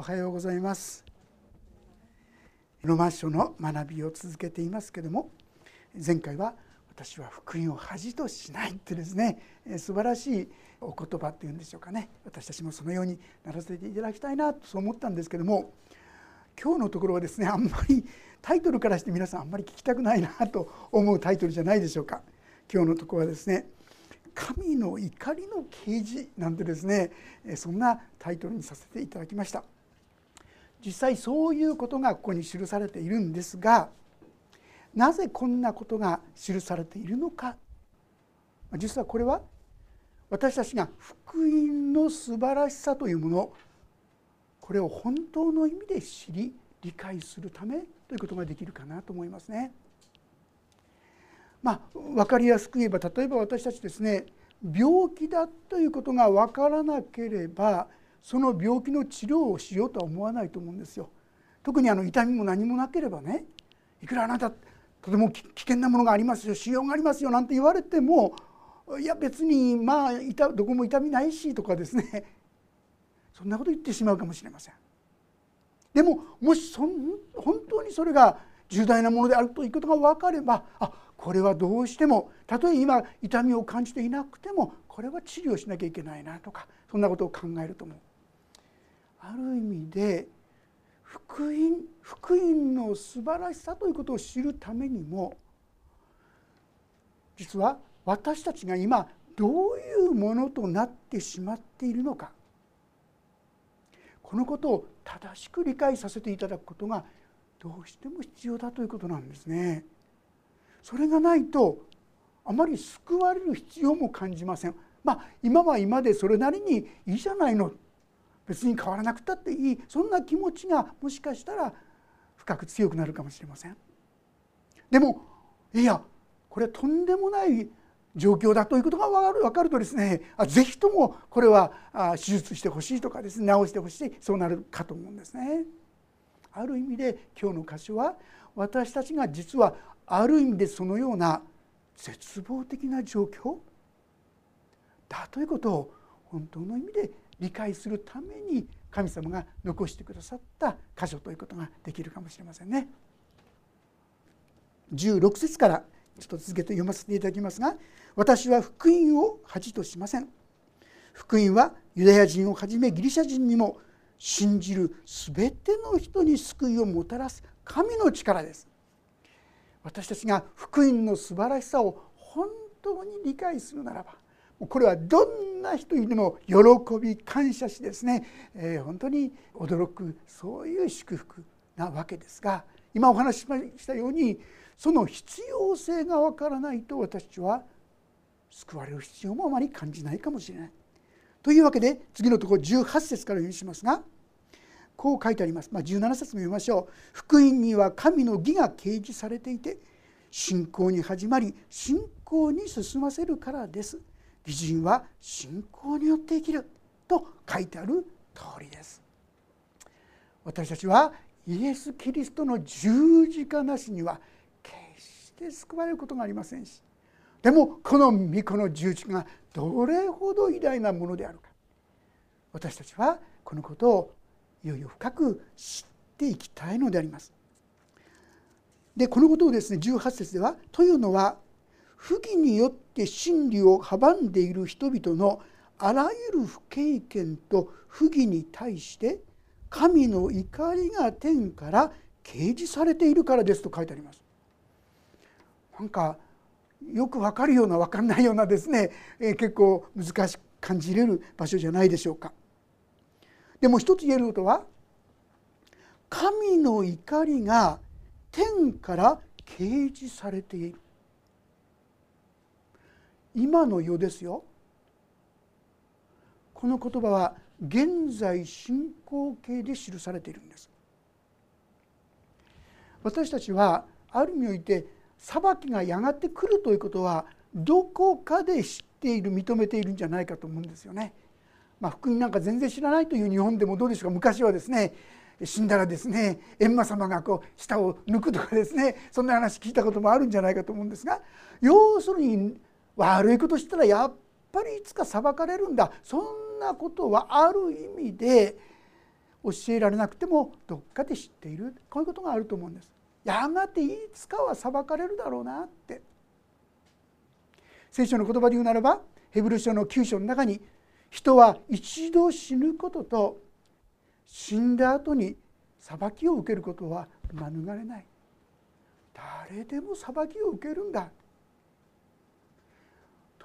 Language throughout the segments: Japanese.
おはようございます。ロマ書の学びを続けていますけども前回は私は福音を恥としないってですね素晴らしいお言葉っていうんでしょうかね。私たちもそのようにならせていただきたいなとそう思ったんですけども今日のところはですねあんまりタイトルからして皆さんあんまり聞きたくないなと思うタイトルじゃないでしょうか。今日のところはですね神の怒りの啓示なんてですねそんなタイトルにさせていただきました。実際そういうことがここに記されているんですがなぜこんなことが記されているのか実はこれは私たちが福音の素晴らしさというものこれを本当の意味で知り理解するためということができるかなと思いますね。まあ、分かりやすく言えば例えば私たちですね病気だということが分からなければその病気の治療をしようとは思わないと思うんですよ。特にあの痛みも何もなければねいくらあなたとても危険なものがありますよ腫瘍がありますよなんて言われてもいや別にまあどこも痛みないしとかですねそんなこと言ってしまうかもしれません。でももしそん本当にそれが重大なものであるということが分かればあこれはどうしてもたとえ今痛みを感じていなくてもこれは治療しなきゃいけないなとかそんなことを考えると思う。ある意味で福音福音の素晴らしさということを知るためにも実は私たちが今どういうものとなってしまっているのかこのことを正しく理解させていただくことがどうしても必要だということなんですね。それがないとあまり救われる必要も感じません。まあ今は今でそれなりにいいじゃないの別に変わらなくたっていいそんな気持ちがもしかしたら深く強くなるかもしれません。でもいやこれはとんでもない状況だということが分かる分かるとですねあぜひともこれは手術してほしいとかですね治してほしいそうなるかと思うんですね。ある意味で今日の箇所は私たちが実はある意味でそのような絶望的な状況だということを本当の意味で理解するために神様が残してくださった箇所ということができるかもしれませんね。16節からちょっと続けて読ませていただきますが「私は福音を恥としません」「福音はユダヤ人をはじめギリシャ人にも信じる全ての人に救いをもたらす神の力です私たちが福音の素晴らしさを本当に理解するならばこれはどんな人にでも喜び感謝しですね、えー、本当に驚くそういう祝福なわけですが今お話ししたようにその必要性がわからないと私たちは救われる必要もあまり感じないかもしれない。というわけで次のところ18節から読みしますがこう書いてあります、まあ、17節も読みましょう「福音には神の義が掲示されていて信仰に始まり信仰に進ませるからです」「美人は信仰によって生きる」と書いてある通りです。私たちはイエス・キリストの十字架なしには決して救われることがありませんしでもこの御子の十字架がどれほど偉大なものであるか私たちはこのことをいよいよ深く知っていきたいのであります。でこのことをですね18節では「というのは不義によって真理を阻んでいる人々のあらゆる不経験と不義に対して神の怒りが天から掲示されているからです」と書いてあります。なんかよくわかるような分かんないようなですね、えー、結構難しく感じれる場所じゃないでしょうか。でも一つ言えることは神の怒りが天から掲示されている今の世ですよ。この言葉は現在進行形で記されているんです。私たちはある意味において裁きがやがて来るということはどこかで知っている認めているんじゃないかと思うんですよね。まあ、福音なんか全然知らないという日本でもどうでしょうか。昔はですね死んだらですね閻魔様がこう舌を抜くとかですねそんな話聞いたこともあるんじゃないかと思うんですが要するに悪いことしたらやっぱりいつか裁かれるんだ。そんなことはある意味で教えられなくてもどっかで知っている。こういうことがあると思うんです。やがていつかは裁かれるだろうなって。聖書の言葉で言うならばヘブル書の9章の中に人は一度死ぬことと死んだ後に裁きを受けることは免れない。誰でも裁きを受けるんだ。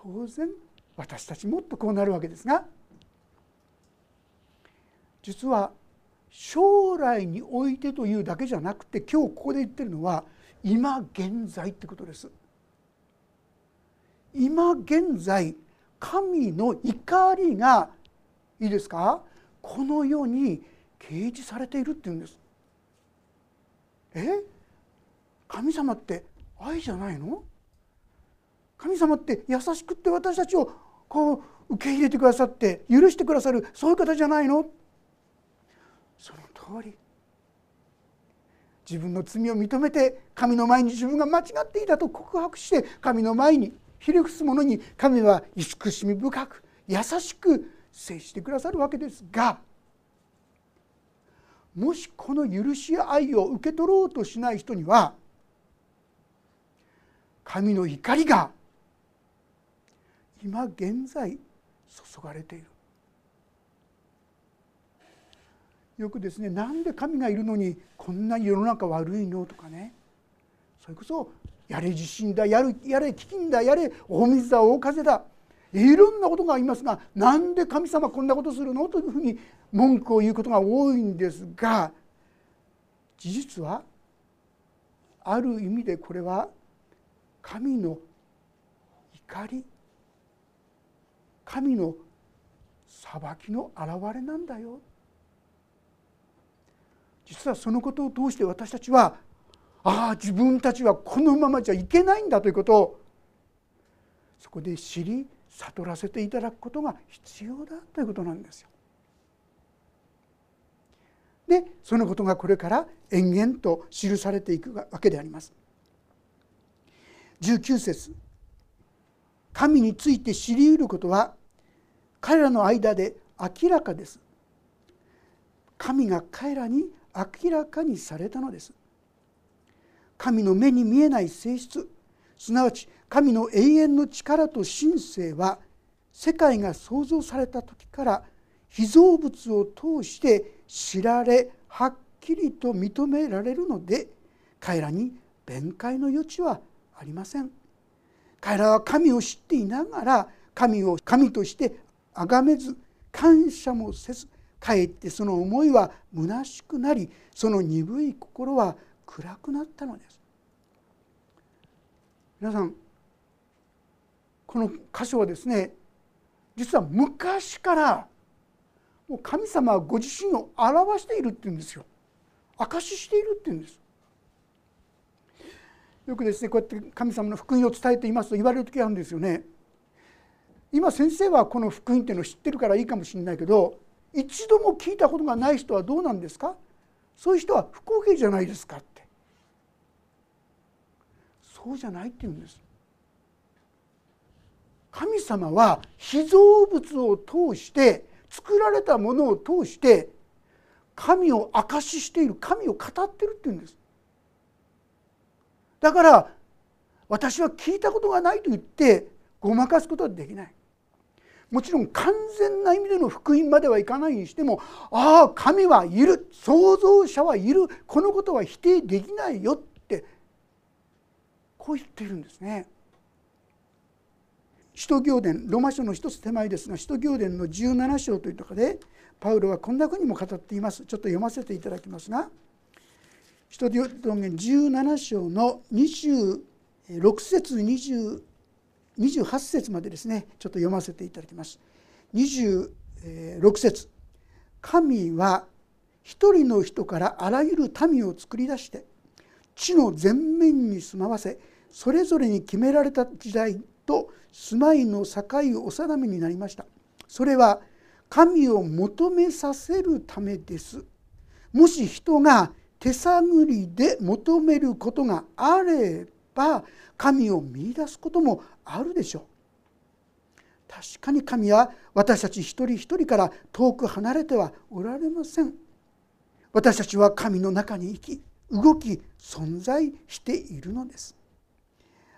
当然私たちもっとこうなるわけですが実は将来においてというだけじゃなくて今日ここで言ってるのは今現在ってことです。今現在神の怒りがいいですか？この世に掲示されているっていうんです。え？神様って愛じゃないの？神様って優しくって私たちをこう受け入れてくださって許してくださるそういう方じゃないの？その通り。自分の罪を認めて神の前に自分が間違っていたと告白して神の前にひれ伏す者に神は慈しみ深く優しく接してくださるわけですがもしこの許しや愛を受け取ろうとしない人には神の怒りが今現在注がれている。よくですねなんで神がいるのにこんなに世の中悪いのとかね。それこそやれ地震だやるやれ飢饉だやれ大水だ大風だ。いろんなことがありますがなんで神様こんなことするのというふうに文句を言うことが多いんですが事実はある意味でこれは神の怒り神の裁きの表れなんだよ実はそのことを通して私たちはああ自分たちはこのままじゃいけないんだということをそこで知り悟らせていただくことが必要だということなんですよ。でそのことがこれから延々と記されていくわけであります。19節神について知りうることは彼らの間で明らかです。神が彼らに明らかにされたのです。神の目に見えない性質。すなわち神の永遠の力と神性は世界が創造された時から被造物を通して知られはっきりと認められるので彼らに弁解の余地はありません。彼らは神を知っていながら神を神として崇めず感謝もせずかえってその思いは虚しくなりその鈍い心は暗くなったのです。皆さんこの箇所はですね実は昔からもう神様はご自身を表しているっていうんですよ。証ししているっていうんです。よくですねこうやって神様の福音を伝えていますと言われる時あるんですよね。今先生はこの福音っていうのを知ってるからいいかもしれないけど一度も聞いたことがない人はどうなんですか？そういう人は不公平じゃないですかって。そうじゃないって言うんです。神様は被造物を通して作られたものを通して神を証ししている神を語ってるって言うんです。だから私は聞いたことがないと言ってごまかすことはできないもちろん完全な意味での福音まではいかないにしてもああ神はいる創造者はいるこのことは否定できないよってこう言っているんですね。使徒行伝ロマ書の一つ手前ですが使徒行伝の17章というとこでパウロはこんなふうにも語っていますちょっと読ませていただきますが使徒行伝17章の26節28節までですねちょっと読ませていただきます。26節。神は一人の人からあらゆる民を作り出して地の全面に住まわせそれぞれに決められた時代と住まいの境をお定めになりました。それは神を求めさせるためです。もし人が手探りで求めることがあれば神を見いだすこともあるでしょ。う確かに神は私たち一人一人から遠く離れてはおられません。私たちは神の中に生き動き存在しているのです。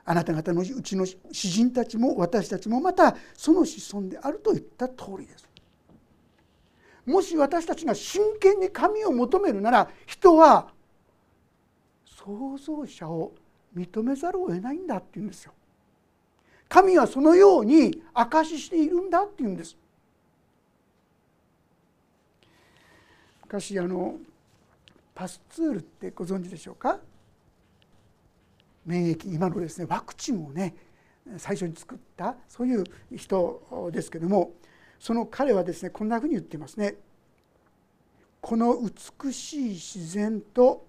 あなた方のうちの詩人たちも私たちもまたその子孫であるといった通りです。もし私たちが真剣に神を求めるなら人は創造者を認めざるを得ないんだって言うんですよ。神はそのように証ししているんだって言うんです。昔あのパスツールってご存知でしょうか？免疫今のですねワクチンをね最初に作ったそういう人ですけどもその彼はですねこんなふうに言ってますね。この美しい自然と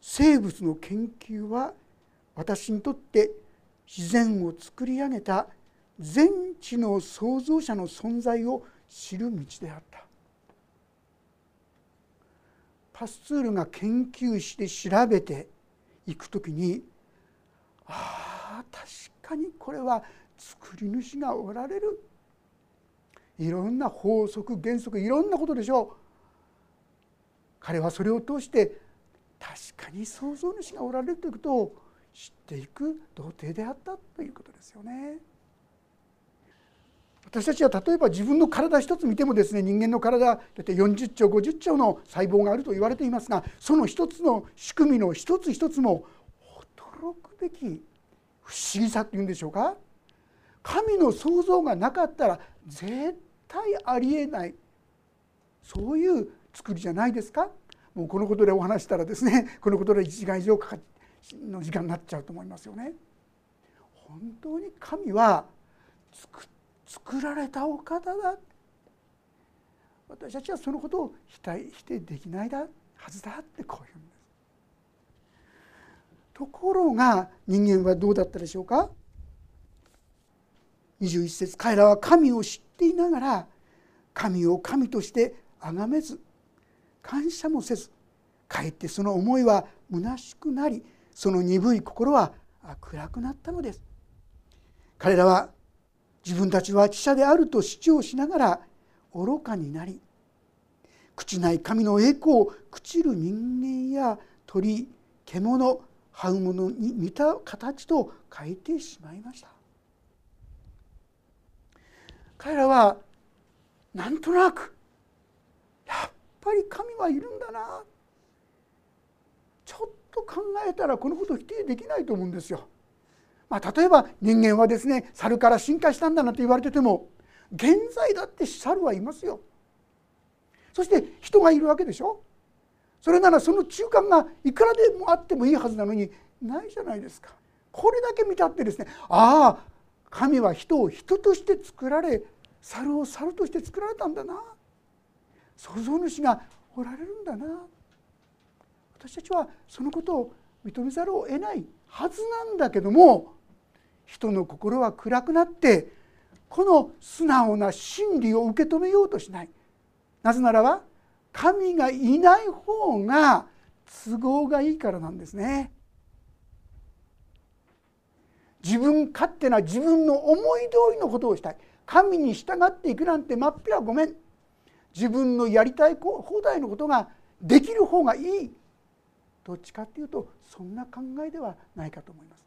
生物の研究は私にとって自然を作り上げた全知の創造者の存在を知る道であった。パスツールが研究して調べていく時にああ確かにこれは作り主がおられる。いろんな法則原則いろんなことでしょう。彼はそれを通して確かに創造主がおられるということを知っていく童貞であったということですよね。私たちは例えば自分の体一つ見てもですね人間の体大体40兆50兆の細胞があると言われていますがその一つの仕組みの一つ一つも驚くべき不思議さっていうんでしょうか？神の創造がなかったら絶対ありえないそういう作りじゃないですか？もうこのことでお話したらですねこのことで1時間以上かかの時間になっちゃうと思いますよね。本当に神は作られたお方だ私たちはそのことを否定否定できないだはずだってこういうんです。ところが人間はどうだったでしょうか21節彼らは神を知っていながら神を神として崇めず感謝もせずかえってその思いは虚しくなりその鈍い心は暗くなったのです。彼らは自分たちは知者であると主張しながら愚かになり朽ちない神の栄光を朽ちる人間や鳥獣這うものに似た形と変えてしまいました。彼らはなんとなくやっぱり神はいるんだな。ちょっと考えたらこのことを否定できないと思うんですよ。まあ、例えば人間はですね猿から進化したんだなんて言われてても現在だって猿はいますよ。そして人がいるわけでしょ。それならその中間がいくらでもあってもいいはずなのにないじゃないですか。これだけ見たってですねああ神は人を人として作られ猿を猿として作られたんだな創造主がおられるんだな私たちはそのことを認めざるを得ないはずなんだけども人の心は暗くなってこの素直な真理を受け止めようとしない。なぜならば神がいない方が都合がいいからなんですね。自分勝手な自分の思い通りのことをしたい。神に従っていくなんてまっぴらごめん。自分のやりたい放題のことができる方がいい。どっちかっていうとそんな考えではないかと思います。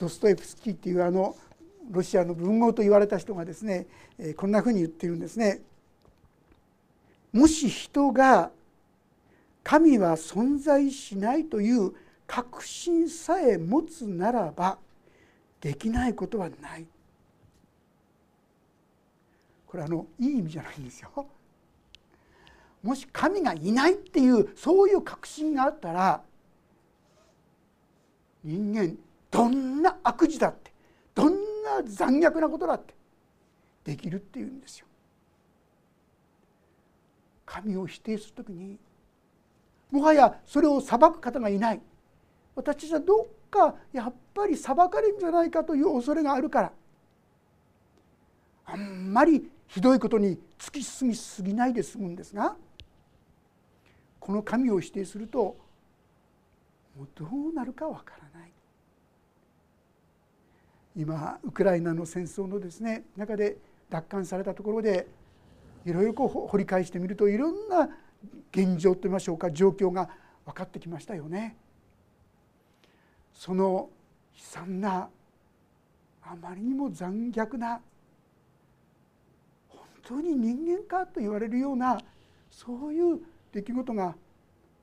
ドストエフスキーっていうあのロシアの文豪と言われた人がですねこんなふうに言ってるんですね。もし人が神は存在しないという確信さえ持つならばできないことはないこれあのいい意味じゃないんですよ。もし神がいないっていうそういう確信があったら人間どんな悪事だってどんな残虐なことだってできるっていうんですよ。神を否定する時にもはやそれを裁く方がいない私たちはどっかやっぱり裁かれるんじゃないかという恐れがあるからあんまりひどいことに突き進みすぎないで済むんですがこの神を否定するともうどうなるかわからない今ウクライナの戦争のですね中で奪還されたところでいろいろこう掘り返してみるといろんな現状といいましょうか状況が分かってきましたよね。その悲惨なあまりにも残虐な本当に人間かと言われるようなそういう出来事が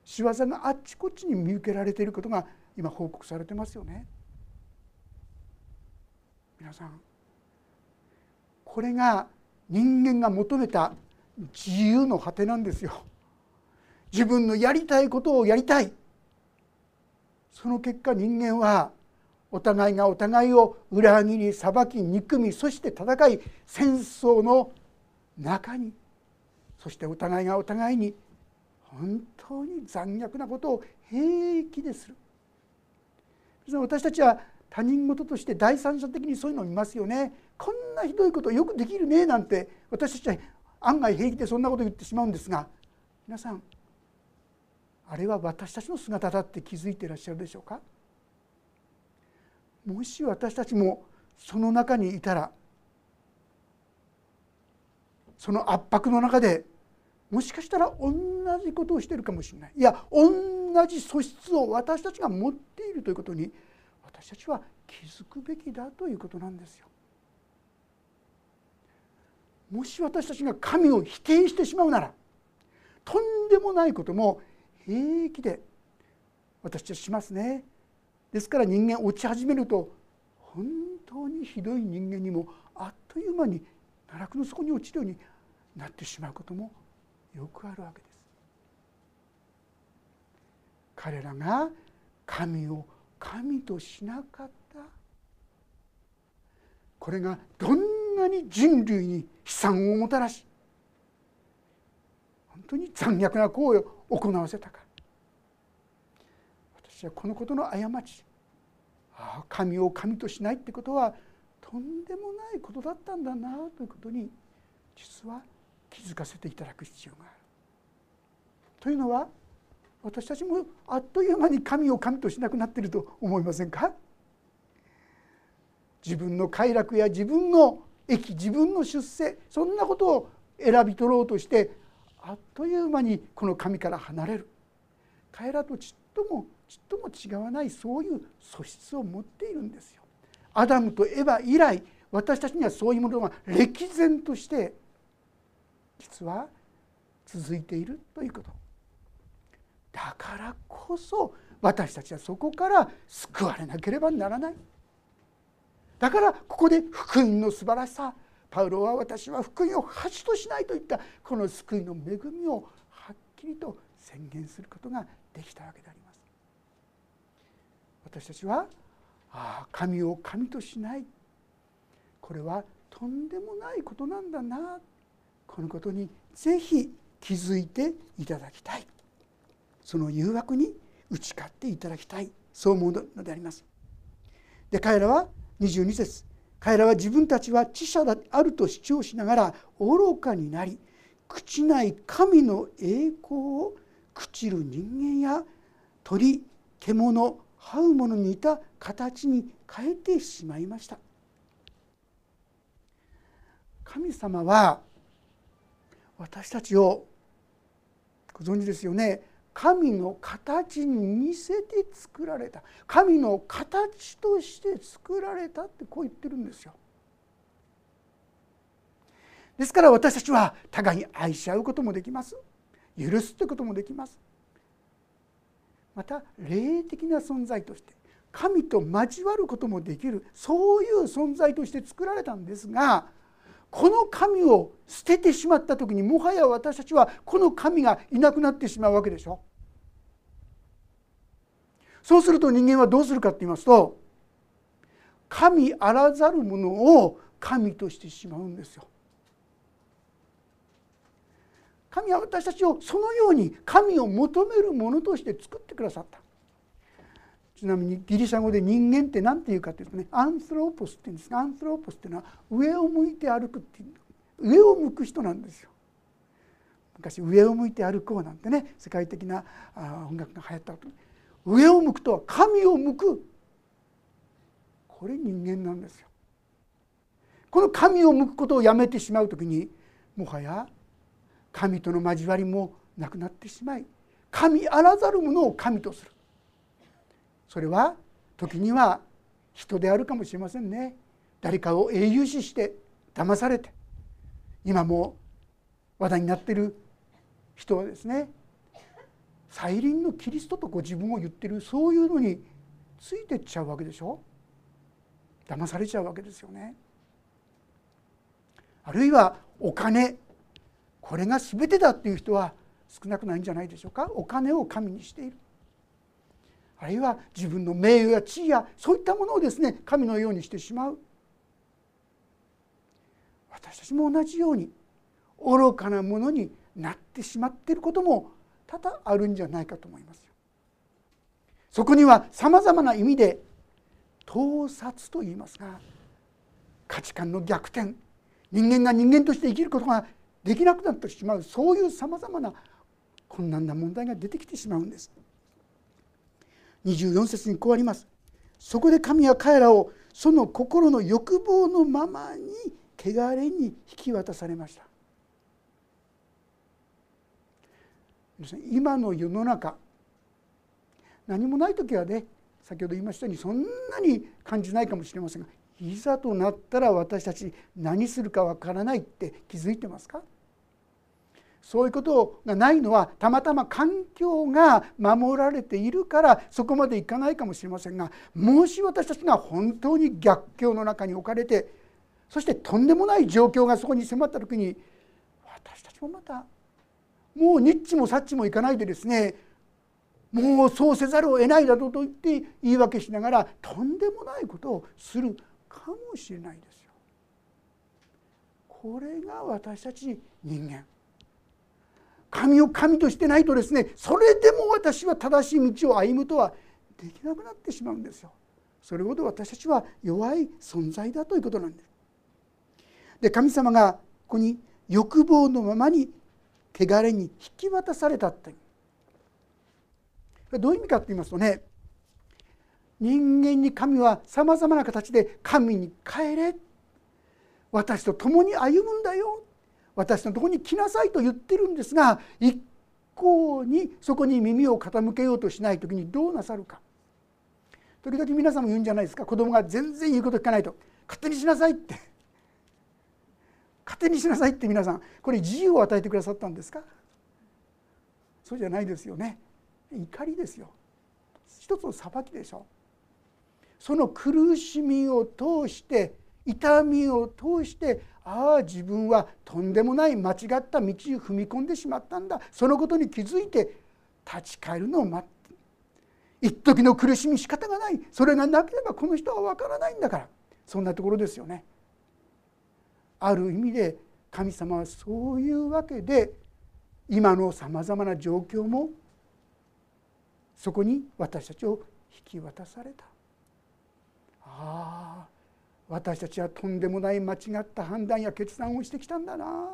仕業があっちこっちに見受けられていることが今報告されてますよね。皆さんこれが人間が求めた自由の果てなんですよ。自分のやりたいことをやりたいその結果人間はお互いがお互いを裏切り裁き憎みそして戦い戦争の中にそしてお互いがお互いに本当に残虐なことを平気でする。私たちは他人事として第三者的にそういうのを見ますよね。こんなひどいことよくできるねなんて私たちは案外平気でそんなこと言ってしまうんですが皆さんあれは私たちの姿だって気づいていらっしゃるでしょうか？もし私たちもその中にいたらその圧迫の中でもしかしたら同じことをしているかもしれないいや同じ素質を私たちが持っているということに私たちは気づくべきだということなんですよ。もし私たちが神を否定してしまうならとんでもないことも平気で私たちはしますね。ですから人間落ち始めると本当にひどい人間にもあっという間に奈落の底に落ちるようになってしまうこともよくあるわけです。彼らが神を神としなかった。これがどんなに人類に悲惨をもた。らし本当に残虐な行為を行わせた。か私はこのことの過ちああ神を神としないってことはとんでもないことだった。んだなということに実は気づかせていただく必要がある。というのは私たちもあっという間に神を神としなくなっていると思いませんか？自分の快楽や自分の益自分の出世そんなことを選び取ろうとしてあっという間にこの神から離れる彼らとちっともちっとも違わないそういう素質を持っているんですよ。アダムとエヴァ以来私たちにはそういうものが歴然として実は続いているということ。だからこそ私たちはそこから救われなければならない。だからここで福音の素晴らしさ。パウロは私は福音を恥としないといったこの救いの恵みをはっきりと宣言することができたわけであります。私たちはああ神を神としない。これはとんでもないことなんだな。このことにぜひ気づいていただきたい。その誘惑に打ち勝っていただきたいそう思うのであります。で彼らは22節彼らは自分たちは知者であると主張しながら愚かになり朽ちない神の栄光を朽ちる人間や鳥獣這うものに似た形に変えてしまいました神様は私たちをご存知ですよね。神の形に似せて作られた。神の形として作られたってこう言ってるんですよ。ですから私たちは互いに愛し合うこともできます。許すということもできます。また霊的な存在として神と交わることもできる。そういう存在として作られたんですがこの神を捨ててしまった時にもはや私たちはこの神がいなくなってしまうわけでしょ。そうすると人間はどうするかって言いますと神あらざるものを神としてしまうんですよ。神は私たちをそのように神を求めるものとして作ってくださったちなみにギリシャ語で人間って何て言うかというとねアンスローポスって言うんですがアンスローポスっていうのは上を向いて歩くっていう上を向く人なんですよ。昔上を向いて歩こうなんてね世界的な音楽が流行ったこと上を向くとは神を向くこれ人間なんですよ。この神を向くことをやめてしまう時にもはや神との交わりもなくなってしまい神あらざるものを神とするそれは時には人であるかもしれませんね。誰かを英雄視して騙されて。今も話題になってる人はですね再臨のキリストとご自分を言ってるそういうのについてっちゃうわけでしょ。騙されちゃうわけですよね。あるいはお金。これが全てだっていう人は少なくないんじゃないでしょうか。お金を神にしている。あるいは自分の名誉や地位やそういったものをですね神のようにしてしまう。私たちも同じように愚かなものになってしまっていることも多々あるんじゃないかと思いますそこにはさまざまな意味で盗撮と言いますが価値観の逆転人間が人間として生きることができなくなってしまうそういうさまざまな困難な問題が出てきてしまうんです。24節にこうあります。そこで神は彼らをその心の欲望のままに汚れに引き渡されました。今の世の中何もない時はね先ほど言いましたようにそんなに感じないかもしれませんがいざとなったら私たち何するかわからないって気づいてますか？そういうことがないのはたまたま環境が守られているからそこまでいかないかもしれませんがもし私たちが本当に逆境の中に置かれてそしてとんでもない状況がそこに迫った時に私たちもまたもうニッチもサッチもいかないでですねもうそうせざるを得ないだろうと言って言い訳しながらとんでもないことをするかもしれないですよ。これが私たち人間。神を神としてないとですねそれでも私は正しい道を歩むとはできなくなってしまうんですよ。それほど私たちは弱い存在だということなんです。で神様がここに欲望のままに汚れに引き渡されたってどういう意味かって言いますとね人間に神はさまざまな形で神に帰れ私と共に歩むんだよ私のとこに来なさいと言ってるんですが一向にそこに耳を傾けようとしない時にどうなさるか。時々皆さんも言うんじゃないですか。子供が全然言うこと聞かないと勝手にしなさいって。勝手にしなさいって皆さん。これ自由を与えてくださったんですか？そうじゃないですよね。怒りですよ。一つの裁きでしょその苦しみを通して痛みを通してああ自分はとんでもない間違った道に踏み込んでしまったんだ。そのことに気づいて立ち返るのを待って。一時の苦しみ仕方がない。それがなければこの人は分からないんだから。そんなところですよね。ある意味で神様はそういうわけで今のさまざまな状況もそこに私たちを引き渡された。ああ私たちはとんでもない間違った判断や決断をしてきたんだな。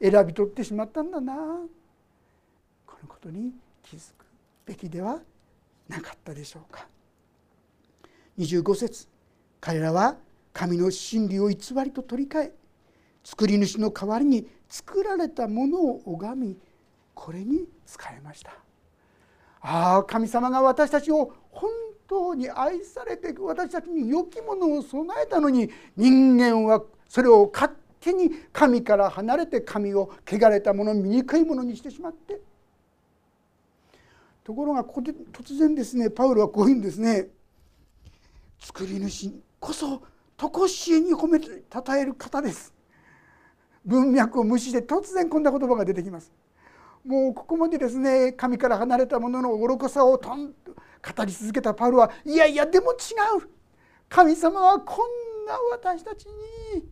選び取ってしまったんだな。このことに気づくべきではなかったでしょうか。25節。彼らは神の真理を偽りと取り替え作り主の代わりに作られたものを拝みこれに使えました。ああ神様が私たちを本当に愛されて私たちに良きものを備えたのに人間はそれを勝手に神から離れて神を汚れたもの醜いものにしてしまって。ところがここで突然ですねパウロはこういうんですね。作り主こそ常しえに褒めたたえる方です。文脈を無視して突然こんな言葉が出てきます。もうここまでですね神から離れたものの愚かさをとんと語り続けたパウロはいやいやでも違う。神様はこんな私たちに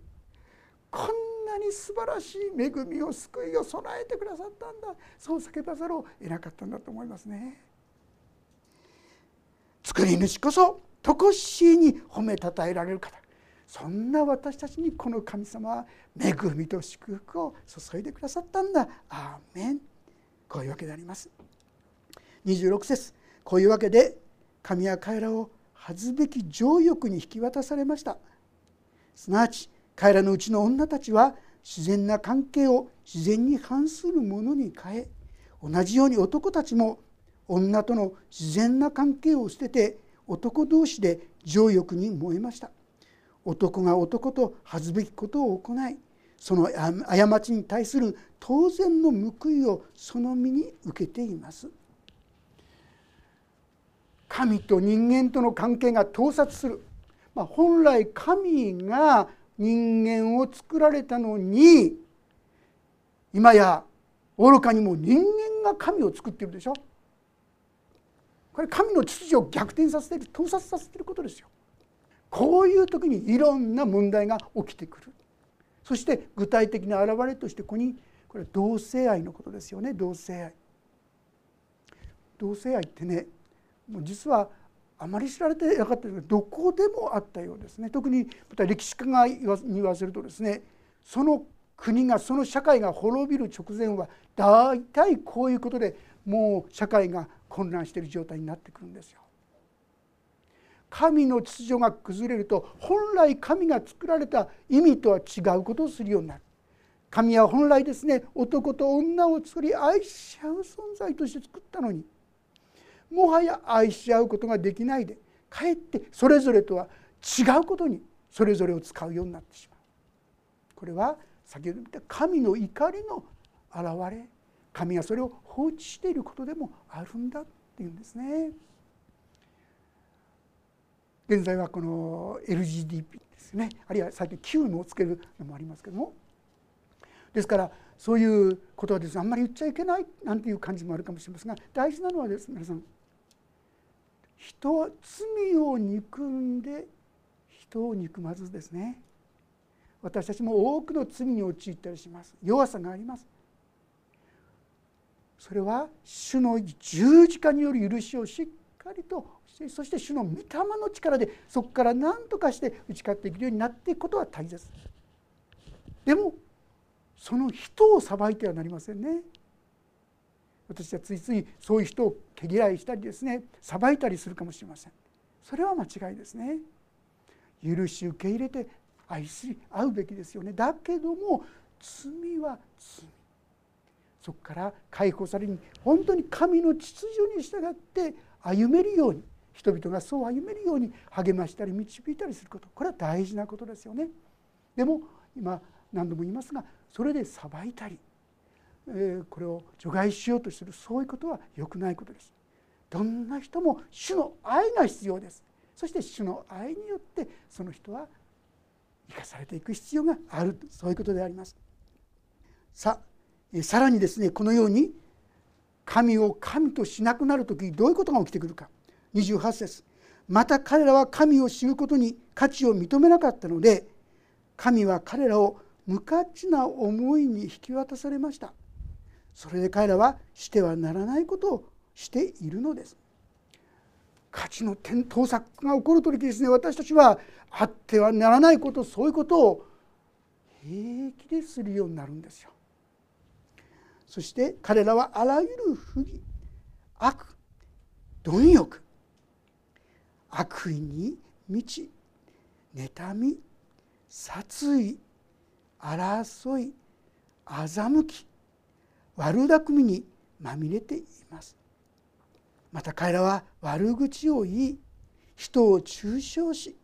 こんなに素晴らしい恵みを救いを備えてくださったんだ。そう叫ばざるを得なかったんだと思いますね。作り主こそ常しえに褒めたたえられる方。そんな私たちにこの神様は恵みと祝福を注いでくださったんだ。アーメン。こういうわけであります。26節。こういうわけで神は彼らを恥ずべき情欲に引き渡されました。すなわち彼らのうちの女たちは自然な関係を自然に反するものに変え同じように男たちも女との自然な関係を捨てて男同士で情欲に燃えました。男が男と恥ずべきことを行いその過ちに対する当然の報いをその身に受けています神と人間との関係が盗撮する、まあ、本来神が人間を作られたのに今や愚かにも人間が神を作っているでしょこれ神の秩序を逆転させている盗撮させていることですよ。こういう時にいろんな問題が起きてくるそして具体的な表れとしてここにこれ同性愛のことですよね同性愛。同性愛ってねもう実はあまり知られてなかったけどどこでもあったようですね特にまた歴史家がに言わせるとですねその国がその社会が滅びる直前は大体こういうことでもう社会が混乱している状態になってくるんですよ。神の秩序が崩れると本来神が作られた意味とは違うことをするようになる。神は本来ですね男と女を作り愛し合う存在として作ったのにもはや愛し合うことができないでかえってそれぞれとは違うことにそれぞれを使うようになってしまう。これは先ほど言った神の怒りの現れ。神がそれを放置していることでもあるんだっていうんですね。現在はこの LGDP ですね。あるいは最近 Q のをつけるのもありますけども。ですからそういうことはですねあんまり言っちゃいけないなんていう感じもあるかもしれませんが大事なのはです皆さん人は罪を憎んで人を憎まずですね。私たちも多くの罪に陥ったりします。弱さがあります。それは主の十字架による許しをしっかりとそして主の御霊の力でそこから何とかして打ち勝っていけるようになっていくことは大切。でもその人を裁いてはなりませんね。私はついついそういう人を毛嫌いしたりですね裁いたりするかもしれません。それは間違いですね。許し受け入れて愛し合うべきですよね。だけども罪は罪。そこから解放されに本当に神の秩序に従って歩めるように人々がそう歩めるように励ましたり導いたりすること。これは大事なことですよね。でも今何度も言いますがそれで裁いたりこれを除外しようとするそういうことは良くないことです。どんな人も主の愛が必要です。そして主の愛によってその人は生かされていく必要があるそういうことであります。さあさらにですねこのように神を神としなくなる時どういうことが起きてくるか28節また彼らは神を知ることに価値を認めなかったので神は彼らを無価値な思いに引き渡されましたそれで彼らはしてはならないことをしているのです。価値の転倒作が起こる時ですね。私たちはあってはならないことそういうことを平気でするようになるんですよ。そして彼らはあらゆる不義悪貪欲悪意に満ち妬み殺意争い欺き悪巧みにまみれていますまた彼らは悪口を言い人を中傷し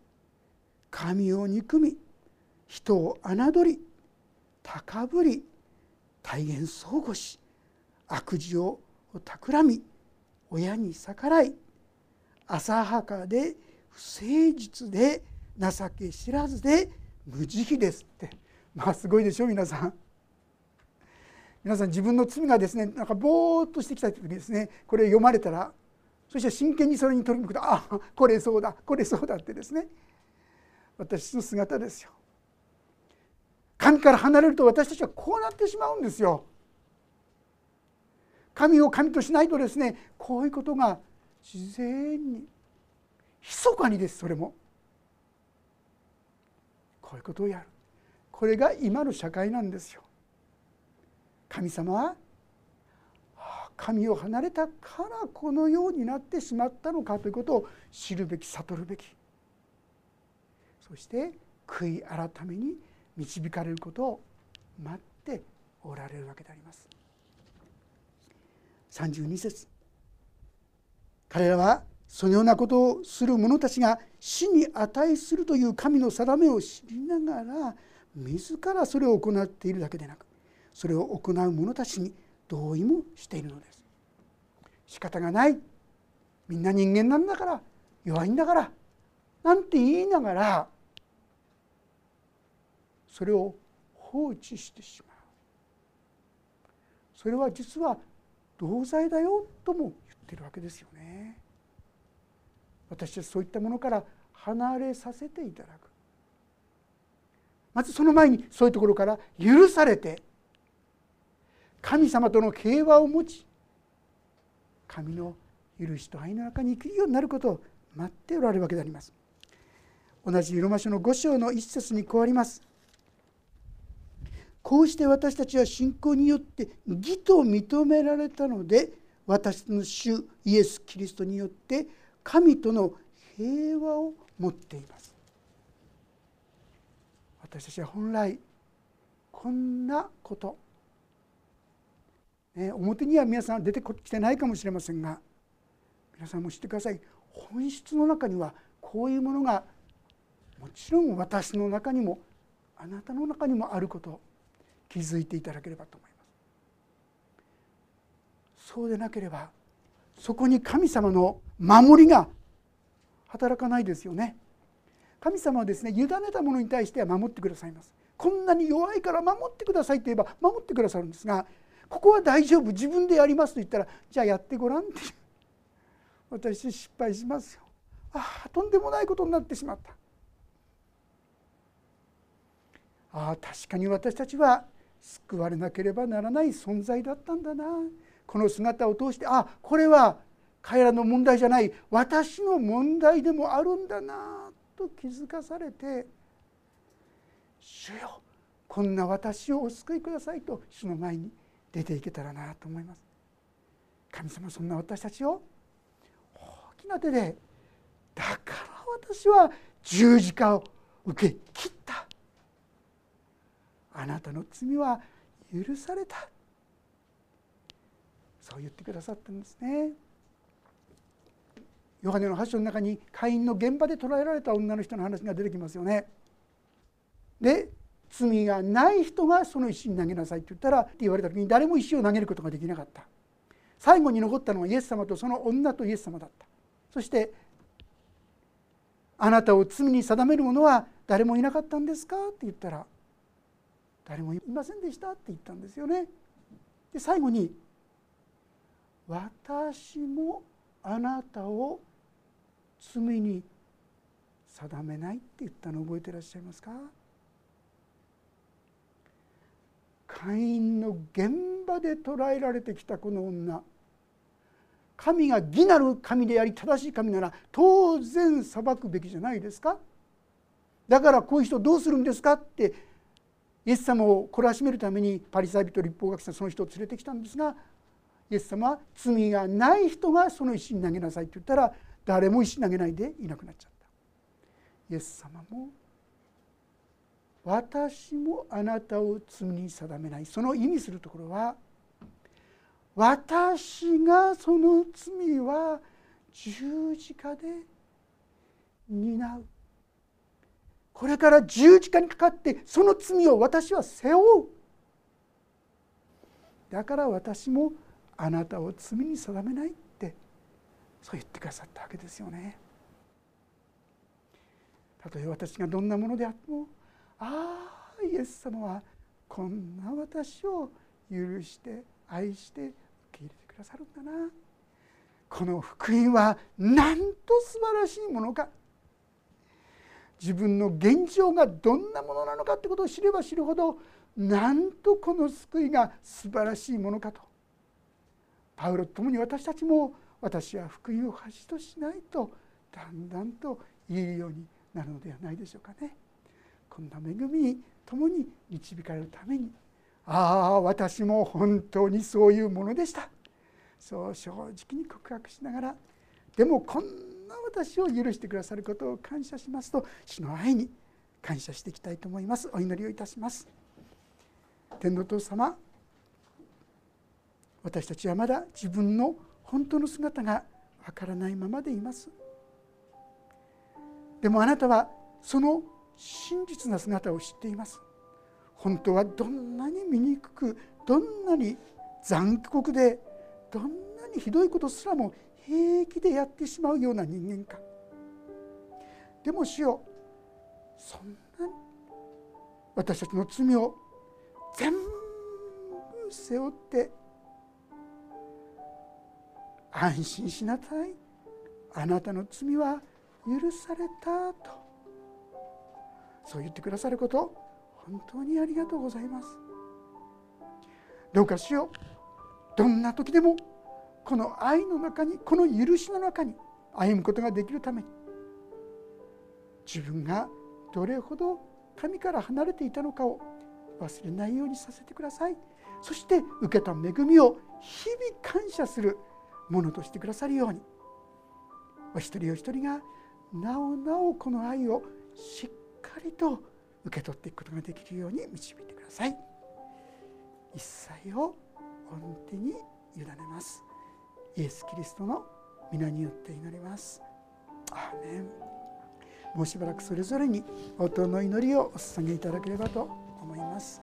神を憎み人を侮り高ぶり大変相互し悪事を企み親に逆らい浅はかで不誠実で情け知らずで無慈悲ですって まあすごいでしょ皆さん。皆さん自分の罪がですねなんかぼーっとしてきた時にですねこれ読まれたらそして真剣にそれに取り組むとああこれそうだこれそうだってですね私の姿ですよ。神から離れると私たちはこうなってしまうんですよ。神を神としないとですねこういうことが自然に密かにですそれもこういうことをやるこれが今の社会なんですよ。神様は神を離れたからこのようになってしまったのかということを知るべき悟るべきそして悔い改めに導かれることを待っておられるわけであります。32節彼らはそのようなことをする者たちが死に値するという神の定めを知りながら自らそれを行っているだけでなくそれを行う者たちに同意もしているのです。仕方がない。みんな人間なんだから弱いんだから。なんて言いながらそれを放置してしまう。それは実は同罪だよとも言ってるわけですよね。私たちそういったものから離れさせていただく。まずその前にそういうところから許されて神様との平和を持ち神の許しと愛の中に生きるようになることを待っておられるわけであります。同じロマ書の5章の一節にこうあります。こうして私たちは信仰によって義と認められたので私の主イエス・キリストによって神との平和を持っています私たちは本来こんなこと、ね、表には皆さん出てきてないかもしれませんが皆さんも知ってください。本質の中にはこういうものがもちろん私の中にもあなたの中にもあること気づいていただければと思います。そうでなければそこに神様の守りが働かないですよね。神様はですね委ねたものに対しては守ってくださいます。こんなに弱いから守ってくださいと言えば守ってくださるんですがここは大丈夫自分でやりますと言ったらじゃあやってごらんって。私失敗しますよ。ああとんでもないことになってしまった。ああ確かに私たちは救われなければならない存在だったんだな。この姿を通してあこれは彼らの問題じゃない。私の問題でもあるんだな。と気づかされて「主よこんな私をお救いください」と主の前に出ていけたらなと思います。神様そんな私たちを大きな手でだから私は十字架を受け切ったあなたの罪は許されたそう言ってくださったんですね。ヨハネの8章の中に会員の現場で捕らえられた女の人の話が出てきますよね。で罪がない人がその石に投げなさいって言ったらって言われた時に誰も石を投げることができなかった最後に残ったのはイエス様とその女とイエス様だったそして「あなたを罪に定める者は誰もいなかったんですか?」って言ったら誰もいませんでしたって言ったんですよね。で最後に「私もあなたを罪に定めない」って言ったのを覚えてらっしゃいますか？会員の現場で捕らえられてきたこの女。神が義なる神であり正しい神なら当然裁くべきじゃないですか。だからこういう人どうするんですか？ってイエス様を懲らしめるためにパリサイ人立法学者その人を連れてきたんですがイエス様は罪がない人がその石に投げなさいって言ったら誰も石投げないでいなくなっちゃった。イエス様も私もあなたを罪に定めない。その意味するところは私がその罪は十字架で担う。これから十字架にかかってその罪を私は背負う。だから私もあなたを罪に定めないってそう言ってくださったわけですよね。たとえ私がどんなものであってもああイエス様はこんな私を許して愛して受け入れてくださるんだな。この福音はなんと素晴らしいものか。自分の現状がどんなものなのかってことを知れば知るほどなんとこの救いが素晴らしいものかと。パウロと共に私たちも私は福音を恥としないとだんだんと言えるようになるのではないでしょうかね。こんな恵みに共に導かれるために。ああ私も本当にそういうものでした。そう正直に告白しながら。でもこんな私を許してくださることを感謝しますと主の愛に感謝していきたいと思います。お祈りをいたします。天のお父様私たちはまだ自分の本当の姿がわからないままでいます。でもあなたはその真実な姿を知っています。本当はどんなに醜くどんなに残酷でどんなにひどいことすらも平気でやってしまうような人間か。でも主よそんなに私たちの罪を全部背負って安心しなさい。あなたの罪は許されたと。そう言ってくださること本当にありがとうございます。どうかしよう。どんな時でもこの愛の中にこの許しの中に歩むことができるために自分がどれほど神から離れていたのかを忘れないようにさせてください。そして受けた恵みを日々感謝するものとしてくださるように。お一人お一人がなおなおこの愛をしっかりと受け取っていくことができるように導いてください。一切を御手に委ねます。イエス・キリストの皆によって祈ります。アーメン。もうしばらくそれぞれに応答の祈りをお捧げいただければと思います。